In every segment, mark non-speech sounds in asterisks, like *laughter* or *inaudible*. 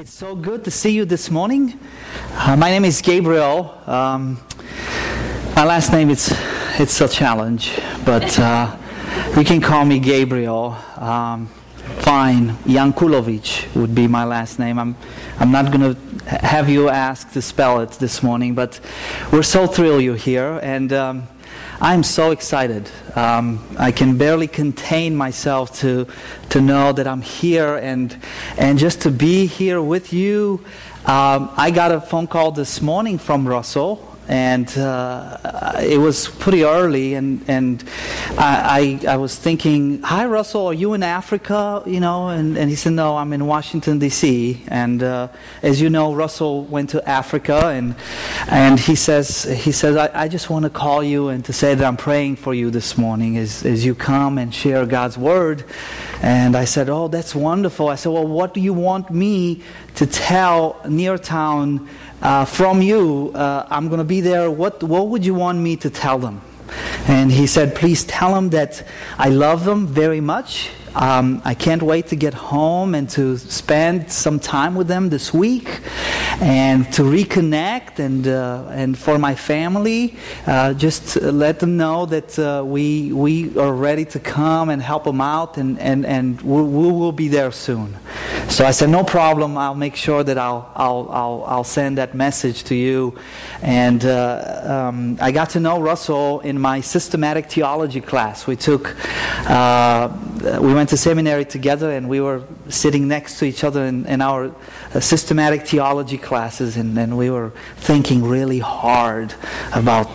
It's so good to see you this morning. Uh, my name is Gabriel. Um, my last name is it's a challenge, but uh, you can call me Gabriel. Um, fine, Yankulovic would be my last name. I'm I'm not going to have you ask to spell it this morning, but we're so thrilled you're here and. Um, I'm so excited. Um, I can barely contain myself to, to know that I'm here and, and just to be here with you. Um, I got a phone call this morning from Russell and uh, it was pretty early and, and I, I, I, was thinking hi russell are you in africa? You know and, and he said no i'm in washington d.c and uh, as you know russell went to africa and, and he says, he says I, I just want to call you and to say that i'm praying for you this morning as, as you come and share god's word. And i said oh that's wonderful. I said well what do you want me to tell neartown uh, from you, uh, I'm going to be there. What, what would you want me to tell them? And he said, Please tell them that I love them very much um, I can't wait to get home and to spend some time with them this week and to reconnect and, uh, and for my family, uh, just let them know that uh, we, we are ready to come and help them out and, and, and we, we will be there soon. So I said, no problem. I'll make sure that I'll, I'll, I'll, I'll send that message to you. And uh, um, I got to know Russell in my systematic theology class. We took, uh, we went to seminary together and we were sitting next to each other in, in our uh, systematic theology classes and, and we were thinking really hard about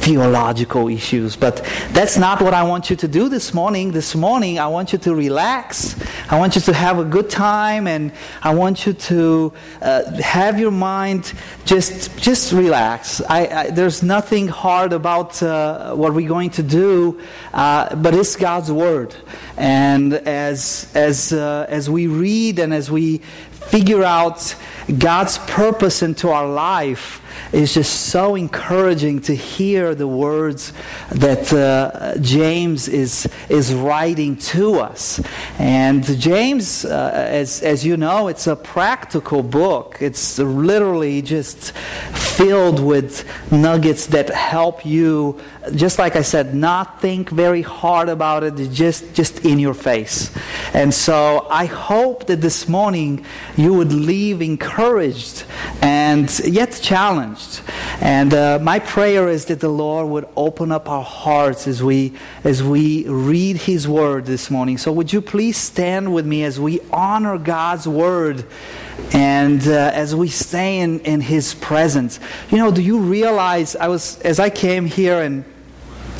theological issues. But that's not what I want you to do this morning. This morning, I want you to relax. I want you to have a good time and I want you to uh, have your mind just, just relax. I, I, there's nothing hard about uh, what we're going to do, uh, but it's God's Word. And as, as, uh, as we read and as we figure out God's purpose into our life, it's just so encouraging to hear the words that uh, James is, is writing to us. And James, uh, as, as you know, it's a practical book. It's literally just filled with nuggets that help you, just like I said, not think very hard about it, just, just in your face. And so I hope that this morning you would leave encouraged and yet challenged. And uh, my prayer is that the Lord would open up our hearts as we, as we read His Word this morning. So would you please stand with me as we honor God's Word and uh, as we stay in, in His presence? You know, do you realize, I was, as I came here and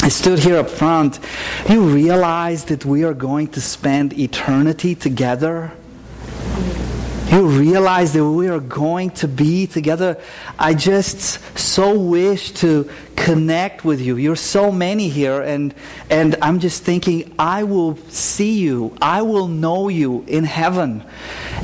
I stood here up front, you realize that we are going to spend eternity together? you realize that we are going to be together. I just so wish to connect with you. You're so many here, and, and I'm just thinking, I will see you, I will know you in heaven.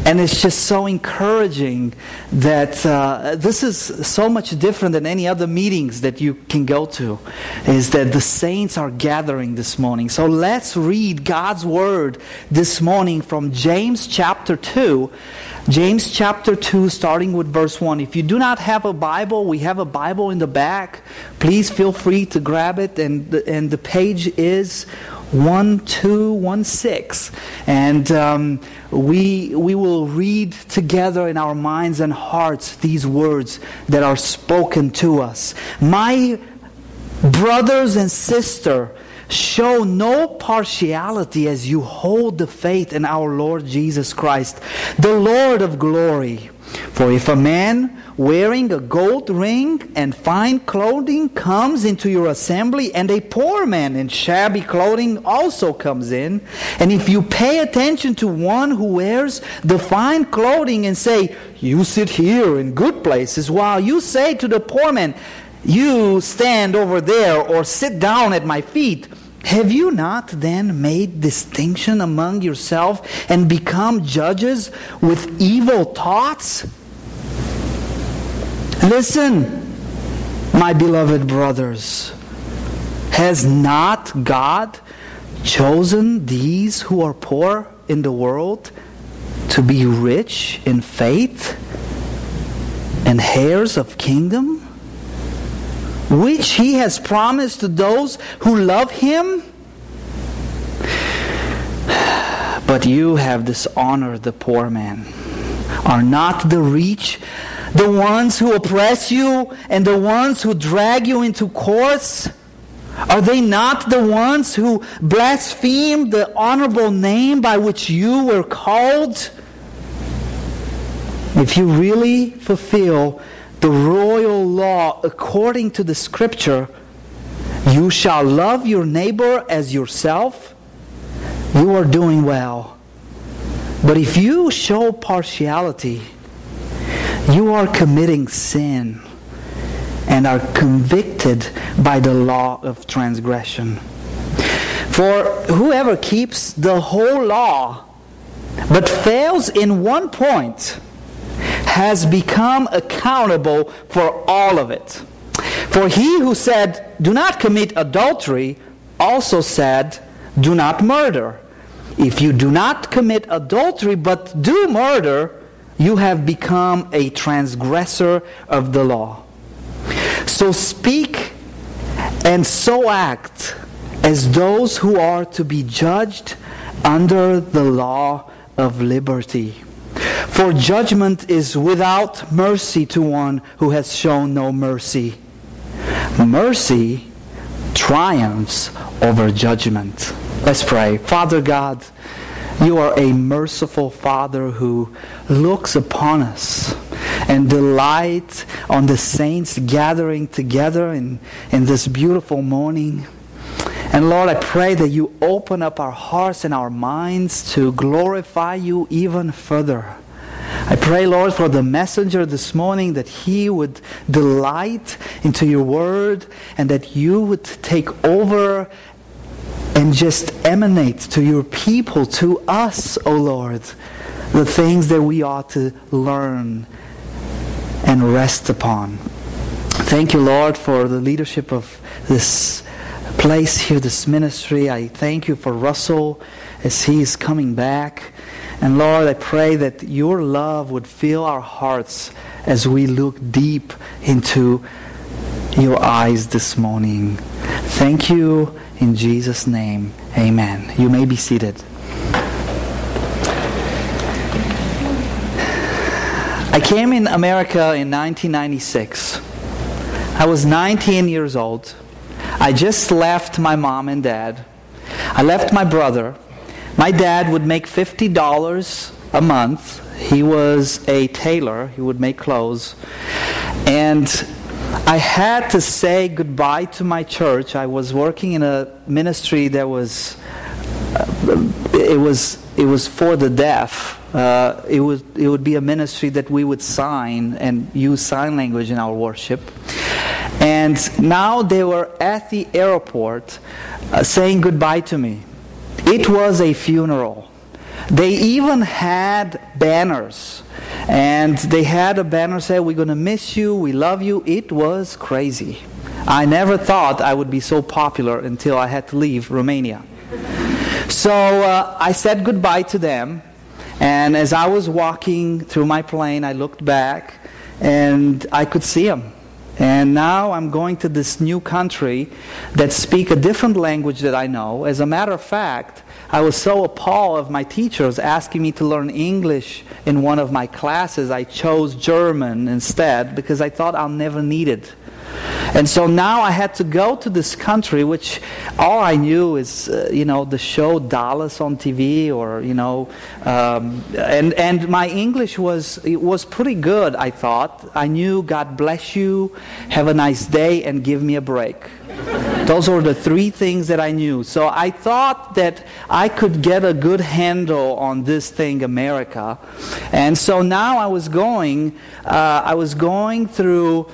And it's just so encouraging that uh, this is so much different than any other meetings that you can go to, is that the saints are gathering this morning. So let's read God's word this morning from James chapter 2. James chapter 2, starting with verse 1. If you do not have a Bible, we have a Bible in the back. Please feel free to grab it, and the, and the page is 1216. And um, we, we will read together in our minds and hearts these words that are spoken to us. My brothers and sister, Show no partiality as you hold the faith in our Lord Jesus Christ, the Lord of glory. For if a man wearing a gold ring and fine clothing comes into your assembly, and a poor man in shabby clothing also comes in, and if you pay attention to one who wears the fine clothing and say, You sit here in good places, while you say to the poor man, you stand over there or sit down at my feet. Have you not then made distinction among yourself and become judges with evil thoughts? Listen, my beloved brothers. Has not God chosen these who are poor in the world to be rich in faith and heirs of kingdom, which he has promised to those who love him? *sighs* But you have dishonored the poor man. Are not the rich the ones who oppress you and the ones who drag you into courts? Are they not the ones who blaspheme the honorable name by which you were called? If you really fulfill the royal law according to the scripture, you shall love your neighbor as yourself, you are doing well. But if you show partiality, you are committing sin and are convicted by the law of transgression. For whoever keeps the whole law but fails in one point has become accountable for all of it. For he who said, Do not commit adultery, also said, Do not murder. If you do not commit adultery but do murder, you have become a transgressor of the law. So speak and so act as those who are to be judged under the law of liberty. For judgment is without mercy to one who has shown no mercy. Mercy triumphs over judgment. Let's pray. Father God, you are a merciful Father who looks upon us and delight on the saints gathering together in, in this beautiful morning. And Lord, I pray that you open up our hearts and our minds to glorify you even further. I pray, Lord, for the messenger this morning that he would delight into your word and that you would take over and just emanate to your people, to us, O oh Lord, the things that we ought to learn and rest upon. Thank you, Lord, for the leadership of this place here, this ministry. I thank you for Russell as he is coming back. And Lord, I pray that your love would fill our hearts as we look deep into your eyes this morning. Thank you in Jesus' name, amen. You may be seated. I came in America in 1996. I was 19 years old. I just left my mom and dad. I left my brother. My dad would make $50 a month. He was a tailor, he would make clothes. And I had to say goodbye to my church. I was working in a ministry that was uh, it was it was for the deaf. Uh, it was it would be a ministry that we would sign and use sign language in our worship. And now they were at the airport uh, saying goodbye to me. It was a funeral. They even had banners and they had a banner say, We're going to miss you, we love you. It was crazy. I never thought I would be so popular until I had to leave Romania. So uh, I said goodbye to them. And as I was walking through my plane, I looked back and I could see them. And now I'm going to this new country that speak a different language that I know. As a matter of fact, I was so appalled of my teachers asking me to learn English in one of my classes. I chose German instead because I thought I'll never need it. And so now I had to go to this country, which all I knew is, uh, you know, the show Dallas on TV, or you know, um, and and my English was it was pretty good. I thought I knew God bless you, have a nice day, and give me a break. Those were the three things that I knew. So I thought that I could get a good handle on this thing, America. And so now I was going, uh, I was going through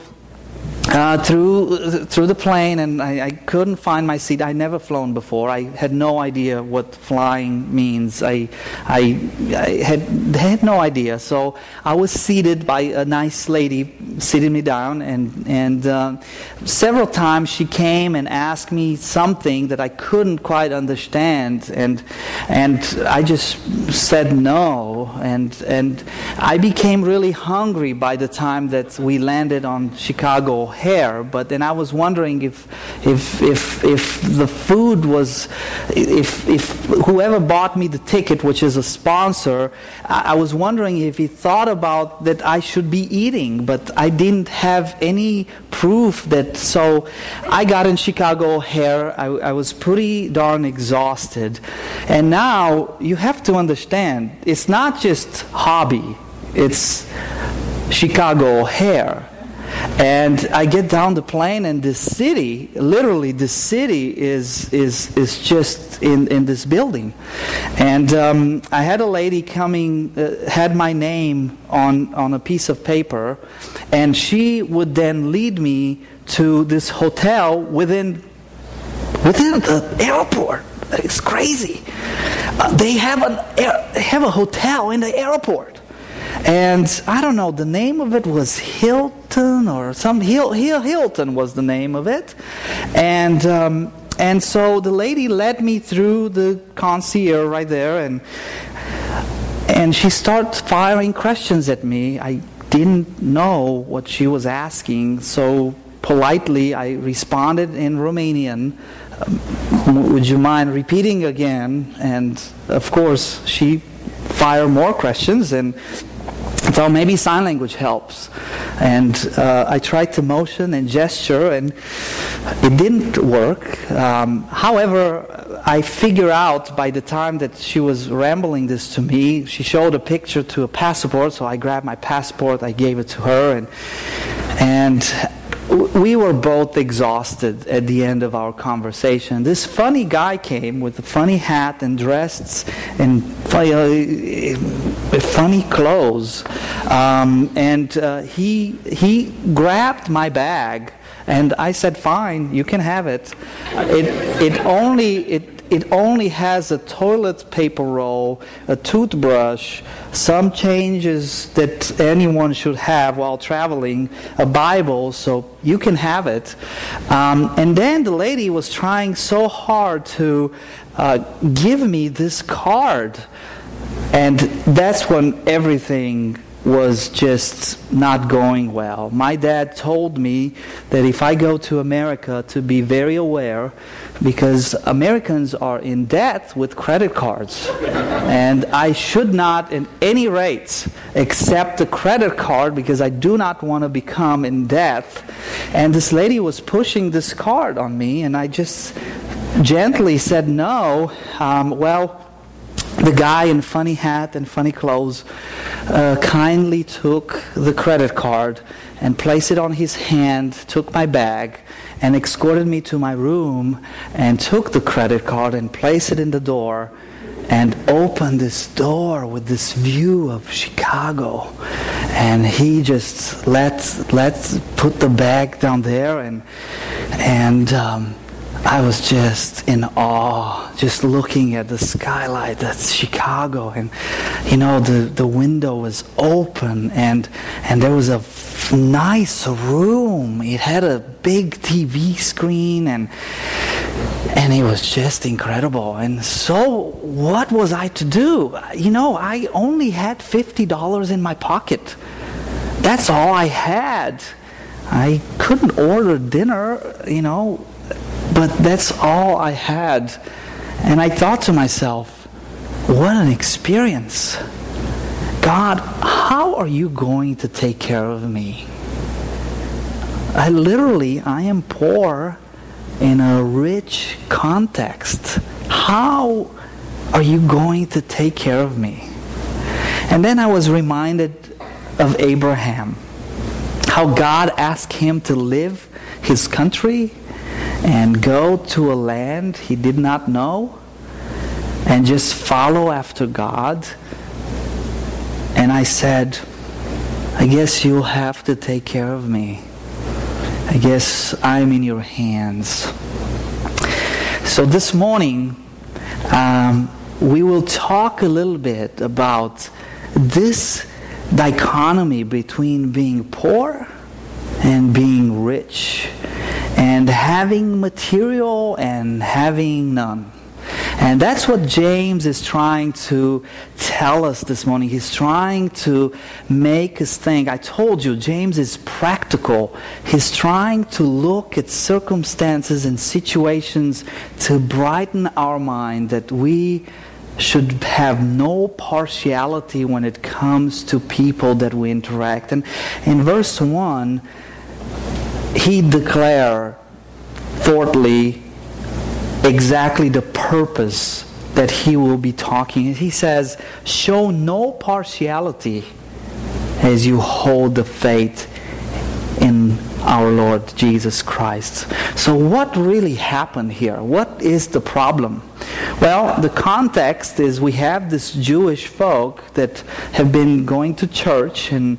uh, through through the plane, and I, I, couldn't find my seat. I never flown before. I had no idea what flying means. I, I, I had had no idea. So I was seated by a nice lady, sitting me down, and and uh, several times she came and asked me something that I couldn't quite understand, and and I just said no. and and I became really hungry by the time that we landed on Chicago O'Hare. But then I was wondering if if if if the food was if if whoever bought me the ticket, which is a sponsor, I, I was wondering if he thought about that I should be eating, but I didn't have any proof that. So I got in Chicago O'Hare. I, I was pretty darn exhausted, and now you have to understand, it's not just hobby, it's Chicago O'Hare. And I get down the plane, and the city, literally, the city is, is, is just in, in this building. And um, I had a lady coming, uh, had my name on, on a piece of paper, and she would then lead me to this hotel within, within the airport. It's crazy. Uh, they, have an air, they have a hotel in the airport. And I don't know, the name of it was Hilton or some Hil, Hil, Hilton was the name of it. And um, and so the lady led me through the concierge right there and and she started firing questions at me. I didn't know what she was asking, so politely I responded in Romanian. Um, would you mind repeating again? And of course, she fired more questions and so maybe sign language helps. And uh, I tried to motion and gesture, and it didn't work. Um, however, I figure out by the time that she was rambling this to me, she showed a picture to a passport, so I grabbed my passport, I gave it to her, and and we were both exhausted at the end of our conversation. This funny guy came with a funny hat and dressed in funny, uh, funny clothes, um, and uh, he he grabbed my bag. And I said, "Fine, you can have it." It it only it it only has a toilet paper roll, a toothbrush, some changes that anyone should have while traveling, a Bible, so you can have it. Um, and then the lady was trying so hard to uh, give me this card. And that's when everything was just not going well. My dad told me that if I go to America to be very aware because Americans are in debt with credit cards and I should not in any rate accept a credit card because I do not want to become in debt. And this lady was pushing this card on me and I just gently said no. Um, well, the guy in funny hat and funny clothes uh, kindly took the credit card and placed it on his hand, took my bag, and escorted me to my room and took the credit card and placed it in the door and opened this door with this view of Chicago. And he just let let put the bag down there and and um, I was just in awe, just looking at the skylight. That's Chicago, and you know the, the window was open, and and there was a nice room. It had a big TV screen, and and it was just incredible. And so, what was I to do? You know, I only had fifty dollars in my pocket. That's all I had. I couldn't order dinner, you know, but that's all I had. And I thought to myself, what an experience. God, how are you going to take care of me? I literally, I am poor in a rich context. How are you going to take care of me? And then I was reminded of Abraham, how God asked him to leave his country and go to a land he did not know and just follow after God. And I said, I guess you'll have to take care of me. I guess I'm in your hands. So this morning, um, we will talk a little bit about this dichotomy between being poor and being rich and having material and having none. And that's what James is trying to tell us this morning. He's trying to make us think. I told you, James is practical. He's trying to look at circumstances and situations to brighten our mind that we should have no partiality when it comes to people that we interact. And in verse 1, he declare, fourthly, exactly the purpose that he will be talking. He says, Show no partiality as you hold the faith in our Lord Jesus Christ. So, what really happened here? What is the problem? Well, the context is we have this Jewish folk that have been going to church, and,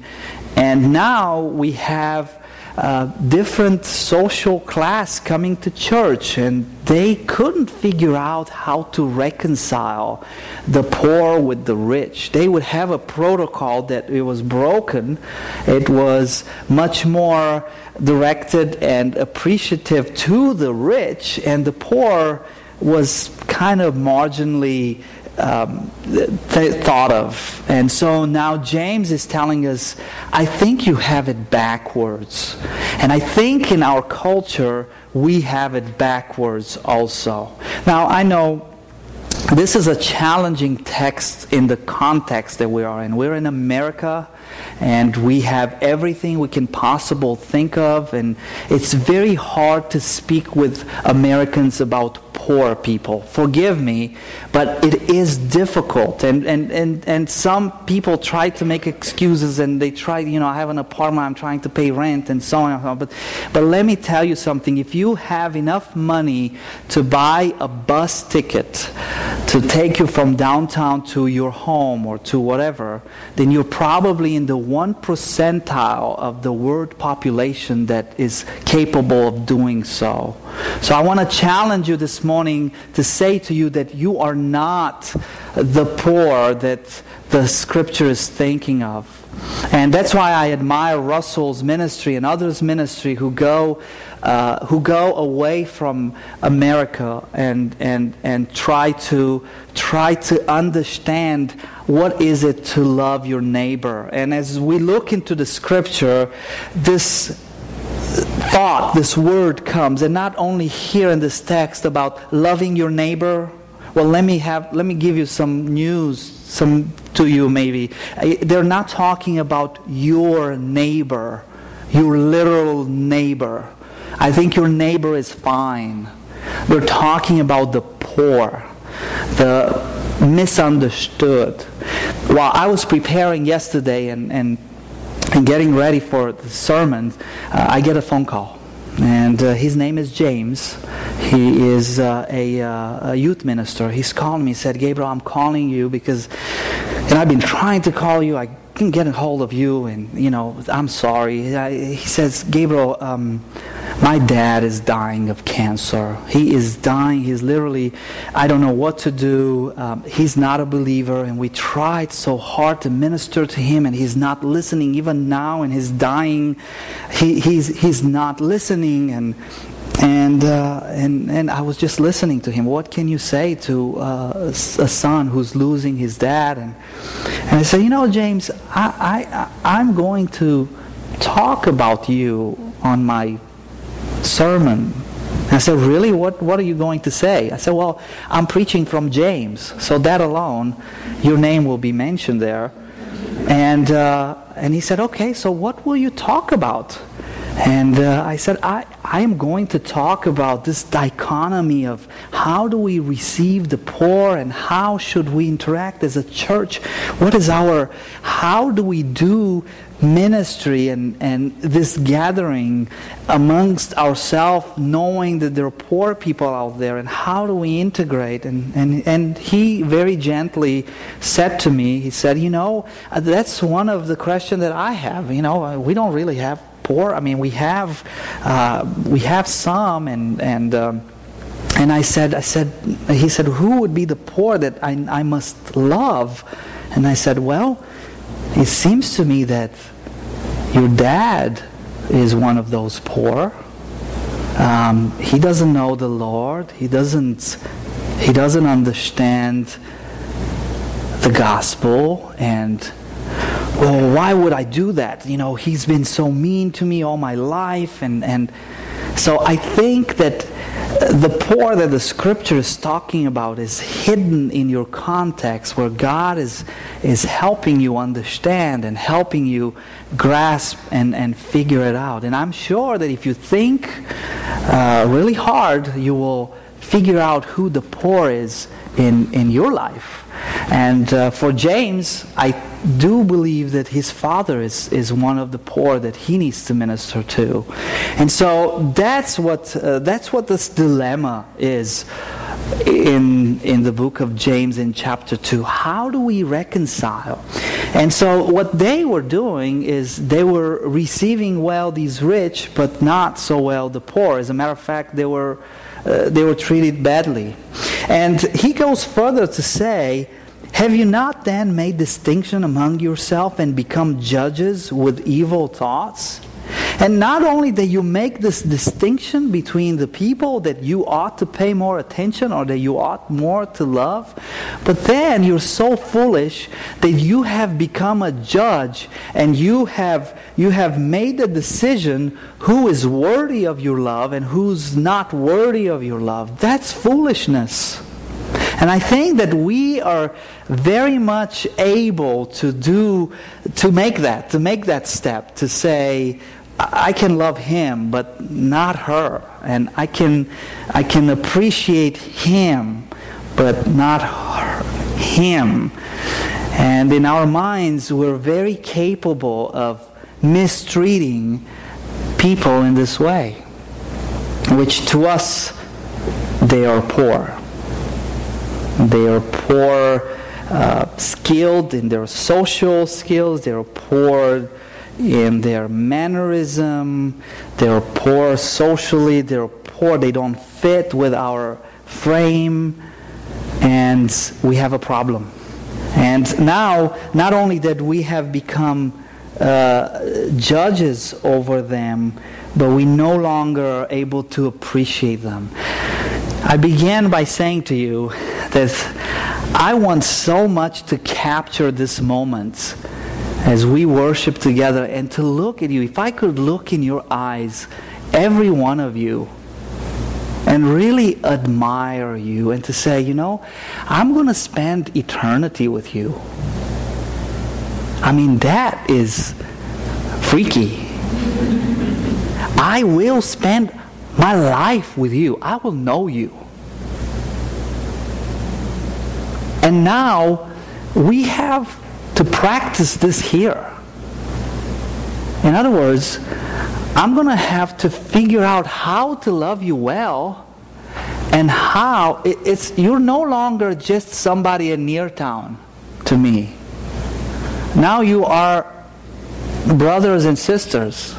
and now we have different social class coming to church, and they couldn't figure out how to reconcile the poor with the rich. They would have a protocol that it was broken. It was much more directed and appreciative to the rich, and the poor was kind of marginally um, th- thought of. And so now James is telling us, I think you have it backwards. And I think in our culture, we have it backwards also. Now, I know this is a challenging text in the context that we are in. We're in America and we have everything we can possible think of and it's very hard to speak with Americans about poor people. Forgive me, but it is difficult. And, and, and, and some people try to make excuses and they try, you know, I have an apartment, I'm trying to pay rent and so on. and so But, but let me tell you something. If you have enough money to buy a bus ticket to take you from downtown to your home or to whatever, then you're probably in the one percentile of the world population that is capable of doing so. So I want to challenge you this morning to say to you that you are not the poor that the scripture is thinking of. And that's why I admire Russell's ministry and others' ministry who go, uh, who go away from America and, and, and try, to, try to understand what is it to love your neighbor. And as we look into the scripture, this thought, this word comes, and not only here in this text about loving your neighbor. Well, let me have, let me give you some news, some to you maybe. They're not talking about your neighbor, your literal neighbor. I think your neighbor is fine. They're talking about the poor, the misunderstood. While I was preparing yesterday and, and and getting ready for the sermon, uh, I get a phone call. And uh, his name is James. He is uh, a, uh, a, youth minister. He's calling me. He said, Gabriel, I'm calling you because, and I've been trying to call you. I can get a hold of you, and, you know, I'm sorry. I, he says, Gabriel, um, my dad is dying of cancer. He is dying. He's literally, I don't know what to do. Um, he's not a believer, and we tried so hard to minister to him, and he's not listening. Even now, and he's dying, he, he's, he's not listening. And, and, uh, and, and I was just listening to him. What can you say to uh, a son who's losing his dad? And, and I said, You know, James, I, I, I'm going to talk about you on my sermon. I said, Really? What, what are you going to say? I said, Well, I'm preaching from James. So that alone, your name will be mentioned there. And, uh, and he said, Okay, so what will you talk about? And uh, I said, I, I am going to talk about this dichotomy of how do we receive the poor and how should we interact as a church? What is our, how do we do ministry and, and this gathering amongst ourselves, knowing that there are poor people out there, and how do we integrate? And, and, and he very gently said to me, he said, You know, uh, that's one of the questions that I have. You know, uh, we don't really have poor. I mean, we have, uh, we have some, and, and, um, and I said, I said, he said, who would be the poor that I, I must love? And I said, well, it seems to me that your dad is one of those poor. Um, he doesn't know the Lord. He doesn't. he doesn't understand the gospel and well why would i do that you know he's been so mean to me all my life and and so i think that the poor that the scripture is talking about is hidden in your context where God is, is helping you understand and helping you grasp and, and figure it out. And I'm sure that if you think uh, really hard, you will figure out who the poor is in, in your life. And uh, for James, I do believe that his father is, is one of the poor that he needs to minister to. And so that's what, uh, that's what this dilemma is in, in the book of James in chapter 2. How do we reconcile? And so what they were doing is they were receiving well these rich, but not so well the poor. As a matter of fact, they were, uh, they were treated badly. And he goes further to say, have you not then made distinction among yourself and become judges with evil thoughts? And not only that you make this distinction between the people that you ought to pay more attention or that you ought more to love, but then you're so foolish that you have become a judge and you have, you have made a decision who is worthy of your love and who's not worthy of your love. That's foolishness. And I think that we are very much able to do, to make that, to make that step, to say, I can love him, but not her. And I can, I can appreciate him, but not her, him. And in our minds, we're very capable of mistreating people in this way, which to us, they are poor. They are poor uh, skilled in their social skills, they're poor in their mannerism, they're poor socially, they're poor, they don't fit with our frame, and we have a problem. And now, not only that we have become uh, judges over them, but we no longer are able to appreciate them. I began by saying to you that I want so much to capture this moment as we worship together and to look at you. If I could look in your eyes, every one of you, and really admire you and to say, you know, I'm going to spend eternity with you. I mean, that is freaky. I will spend my life with you. I will know you. And now we have to practice this here. In other words, I'm going to have to figure out how to love you well and how it, it's you're no longer just somebody in near town to me. Now you are brothers and sisters.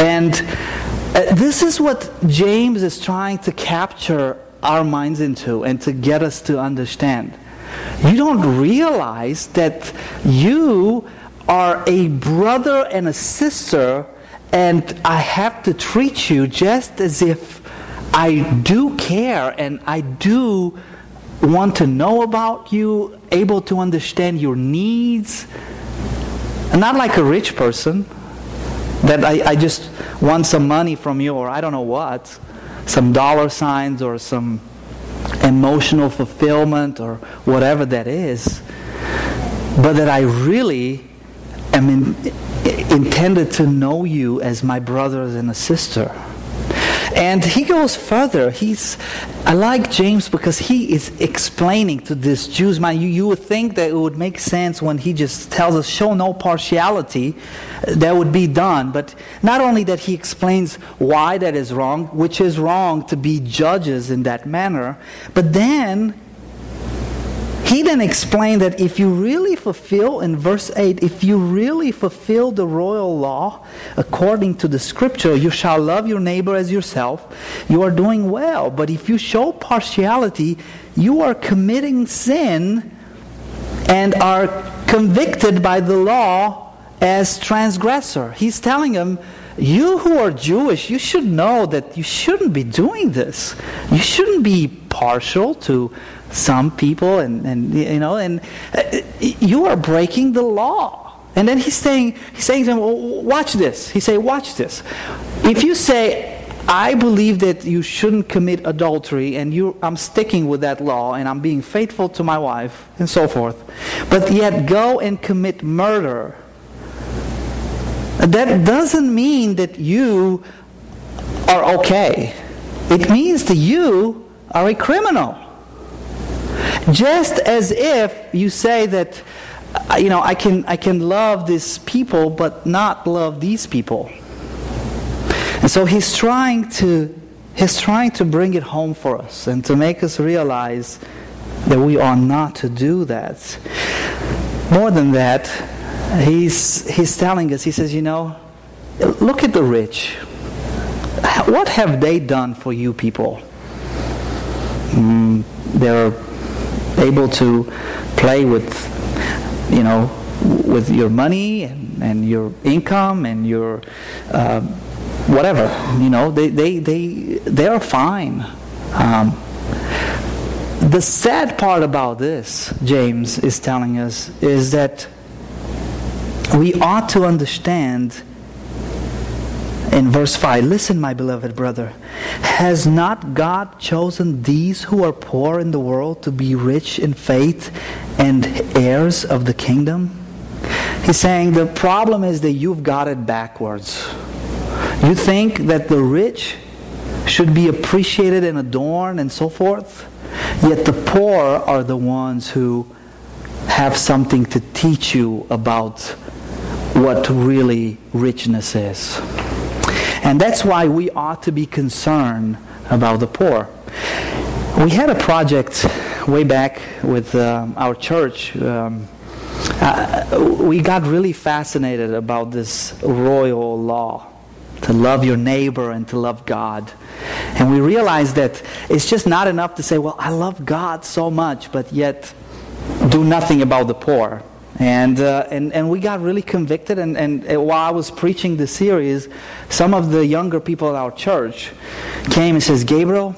And uh, this is what James is trying to capture our minds into and to get us to understand. You don't realize that you are a brother and a sister, and I have to treat you just as if I do care and I do want to know about you, able to understand your needs. Not like a rich person that I, I just want some money from you or I don't know what some dollar signs or some emotional fulfillment or whatever that is, but that I really am in, intended to know you as my brother and a sister. And he goes further. He's, I like James because he is explaining to this Jews. Man, you, you would think that it would make sense when he just tells us, show no partiality, uh, that would be done. But not only that he explains why that is wrong, which is wrong to be judges in that manner, but then he then explained that if you really fulfill, in verse 8, if you really fulfill the royal law according to the scripture, you shall love your neighbor as yourself, you are doing well. But if you show partiality, you are committing sin and are convicted by the law as transgressor. He's telling them, you who are Jewish, you should know that you shouldn't be doing this. You shouldn't be partial to some people, and, and you know, and uh, you are breaking the law. And then he's saying, he's saying to him, watch this. He say, watch this. If you say, I believe that you shouldn't commit adultery, and you, I'm sticking with that law, and I'm being faithful to my wife, and so forth. But yet go and commit murder. That doesn't mean that you are okay. It means that you are a criminal. Just as if you say that, you know, I can, I can love these people but not love these people. And so he's trying to he's trying to bring it home for us and to make us realize that we are not to do that. More than that, he's he's telling us, he says, you know, look at the rich. What have they done for you people? Mm, they're able to play with, you know, with your money and, and your income and your uh, whatever. You know, they they they they are fine. Um, the sad part about this, James is telling us, is that we ought to understand in verse 5 Listen, my beloved brother, has not God chosen these who are poor in the world to be rich in faith and heirs of the kingdom? He's saying the problem is that you've got it backwards. You think that the rich should be appreciated and adorned and so forth, yet the poor are the ones who have something to teach you about what really richness is. And that's why we ought to be concerned about the poor. We had a project way back with um, our church. Um, uh, we got really fascinated about this royal law to love your neighbor and to love God. And we realized that it's just not enough to say, well, I love God so much, but yet do nothing about the poor. And, uh, and, and we got really convicted. And, and uh, while I was preaching the series, some of the younger people in our church came and says, Gabriel,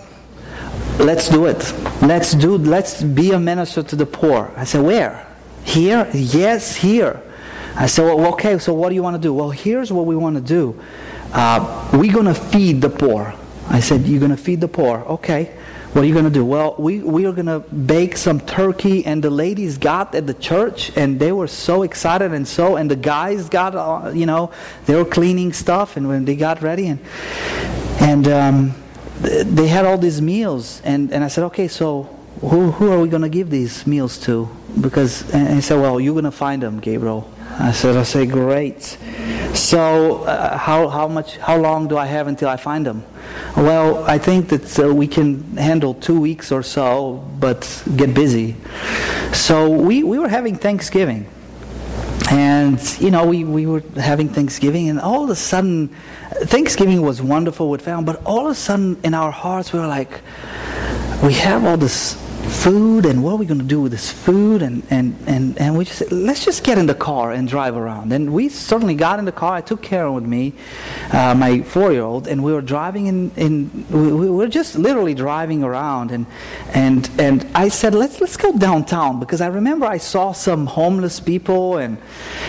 let's do it. Let's do. Let's be a minister to the poor. I said, where? Here? Yes, here. I said, well, okay. So what do you want to do? Well, here's what we want to do. Uh, we're going to feed the poor. I said, you're going to feed the poor. Okay. What are you going to do? Well, we, we are going to bake some turkey, and the ladies got at the church, and they were so excited, and so, and the guys got, uh, you know, they were cleaning stuff, and when they got ready, and, and um, they had all these meals, and, and I said, okay, so who, who are we going to give these meals to? Because, and he said, well, you're going to find them, Gabriel. I said, I say, great. So, uh, how, how much, how long do I have until I find them? Well, I think that uh, we can handle two weeks or so, but get busy. So we, we were having Thanksgiving. And, you know, we, we were having Thanksgiving, and all of a sudden, Thanksgiving was wonderful with family, but all of a sudden in our hearts, we were like, we have all this food and what are we going to do with this food and, and, and, and we just said, let's just get in the car and drive around. And we certainly got in the car. I took karen with me uh, my four-year-old and we were driving in, in we, we were just literally driving around. And, and, and i said let's, let's go downtown because i remember i saw some homeless people. And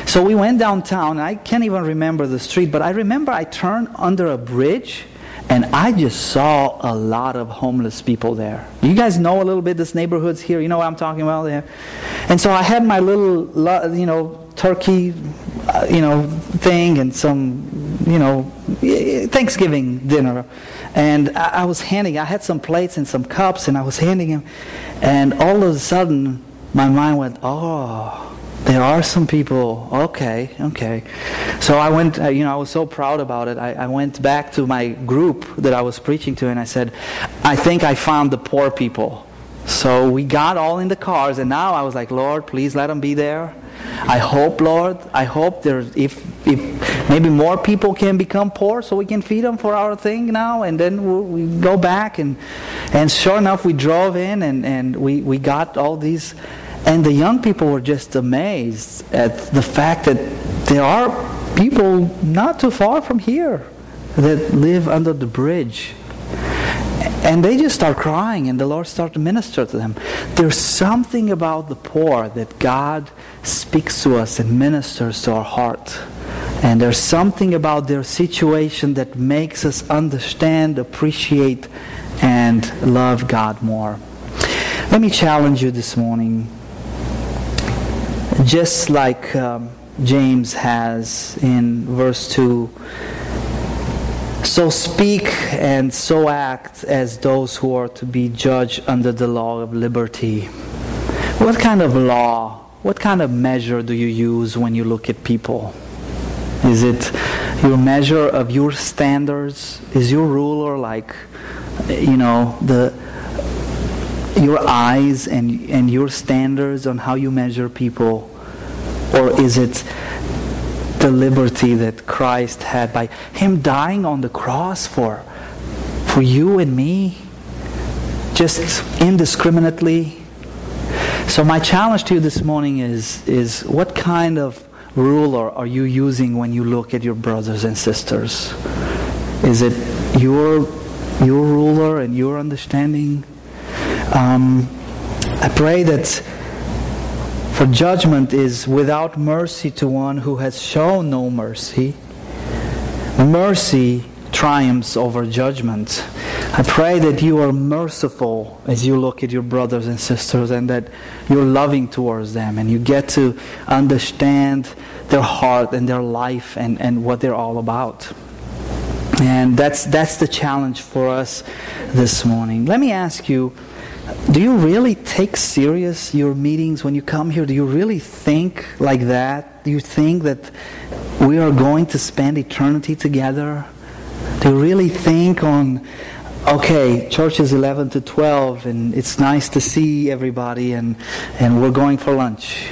so we went downtown. I can't even remember the street but i remember i turned under a bridge and I just saw a lot of homeless people there. You guys know a little bit this neighborhoods here. You know what I'm talking about. Yeah. And so I had my little, you know, turkey, uh, you know, thing and some, you know, Thanksgiving dinner. And I, was handing. I had some plates and some cups, and I was handing him. And all of a sudden, my mind went, oh there are some people, okay, okay. So I went, uh, you know, I was so proud about it. I, I, went back to my group that I was preaching to and I said, I think I found the poor people. So we got all in the cars and now I was like, Lord, please let them be there. I hope, Lord, I hope there's, if, if maybe more people can become poor so we can feed them for our thing now and then we we go back and, and sure enough we drove in and, and we, we got all these and the young people were just amazed at the fact that there are people not too far from here that live under the bridge. And they just start crying, and the Lord starts to minister to them. There's something about the poor that God speaks to us and ministers to our heart. And there's something about their situation that makes us understand, appreciate, and love God more. Let me challenge you this morning. Just like um, James has in verse 2 so speak and so act as those who are to be judged under the law of liberty. What kind of law, what kind of measure do you use when you look at people? Is it your measure of your standards? Is your ruler like, you know, the your eyes and and your standards on how you measure people, or is it the liberty that Christ had by Him dying on the cross for for you and me, just indiscriminately? So my challenge to you this morning is is what kind of ruler are you using when you look at your brothers and sisters? Is it your your ruler and your understanding? Um, I pray that for judgment is without mercy to one who has shown no mercy. Mercy triumphs over judgment. I pray that you are merciful as you look at your brothers and sisters and that you're loving towards them and you get to understand their heart and their life and, and what they're all about. And that's, that's the challenge for us this morning. Let me ask you do you really take serious your meetings when you come here? Do you really think like that? Do you think that we are going to spend eternity together? Do you really think on okay, church is 11 to 12, and it's nice to see everybody, and, and we're going for lunch.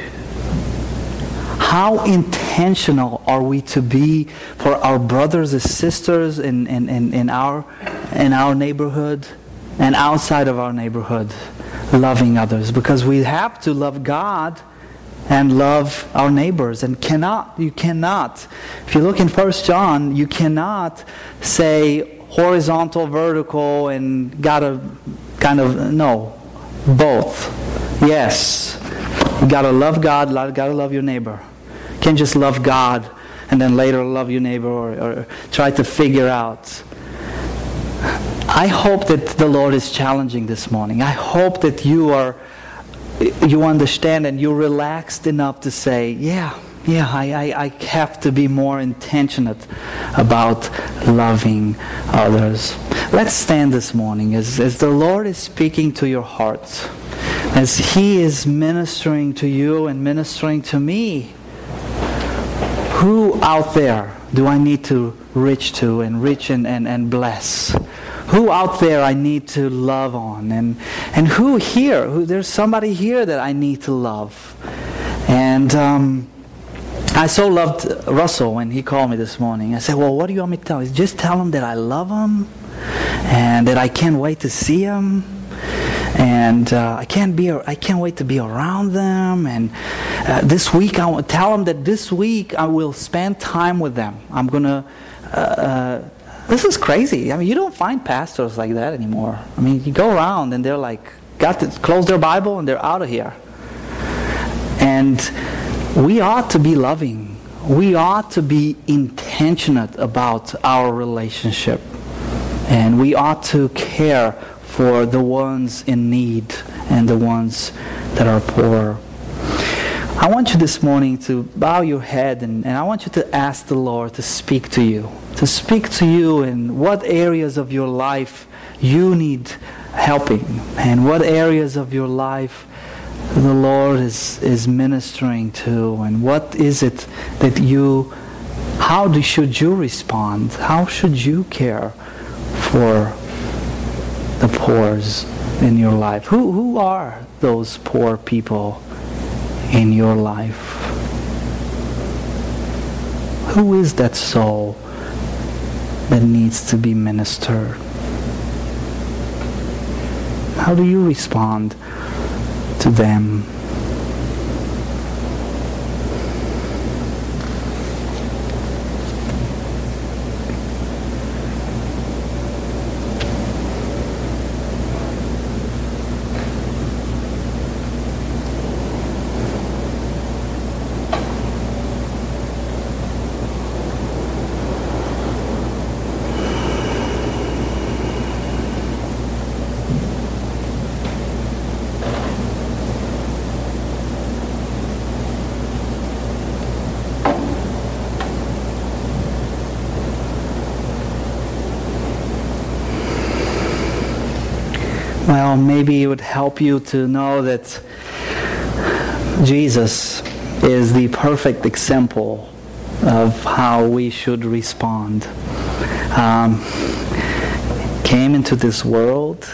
How intentional are we to be for our brothers and sisters in, in, in, in, our, in our neighborhood and outside of our neighborhood, loving others? Because we have to love God and love our neighbors and cannot you cannot if you look in first john you cannot say horizontal, vertical, and gotta kind of, no, both. Yes. You gotta love God, gotta love your neighbor. You can't just love God and then later love your neighbor or, or try to figure out. I hope that the Lord is challenging this morning. I hope that you are you understand and you're relaxed enough to say, yeah, yeah, I, I, I have to be more intentional about loving others. Let's stand this morning as, as the Lord is speaking to your hearts, as He is ministering to you and ministering to me. Who out there do I need to reach to and reach and, and, and bless? Who out there I need to love on? And, and who here? Who, there's somebody here that I need to love. And um, I so loved Russell when he called me this morning. I said, Well, what do you want me to tell him? Just tell him that I love him and that I can't wait to see him. And uh, I can't be. I can't wait to be around them. And uh, this week, I will tell them that this week I will spend time with them. I'm gonna. Uh, uh, this is crazy. I mean, you don't find pastors like that anymore. I mean, you go around and they're like, got to close their Bible and they're out of here. And we ought to be loving. We ought to be intentional about our relationship. And we ought to care for the ones in need and the ones that are poor. I want you this morning to bow your head and, and I want you to ask the Lord to speak to you. To speak to you in what areas of your life you need helping and what areas of your life the Lord is, is ministering to and what is it that you, how do, should you respond? How should you care for the poors in your life? Who, who are those poor people in your life? Who is that soul that needs to be ministered? How do you respond to them. Maybe it would help you to know that Jesus is the perfect example of how we should respond. Um, came into this world,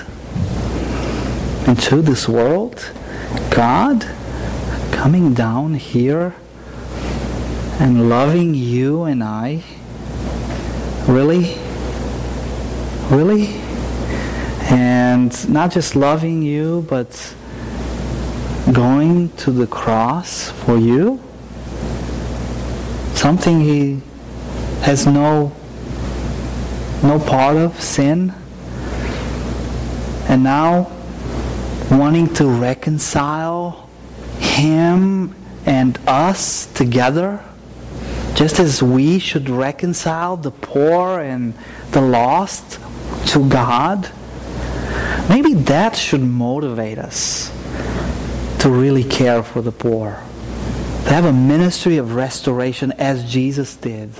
into this world, God coming down here and loving you and I. Really? Really? And not just loving you, but going to the cross for you? Something he has no no part of sin and now wanting to reconcile him and us together just as we should reconcile the poor and the lost to God maybe that should motivate us to really care for the poor. To have a ministry of restoration as Jesus did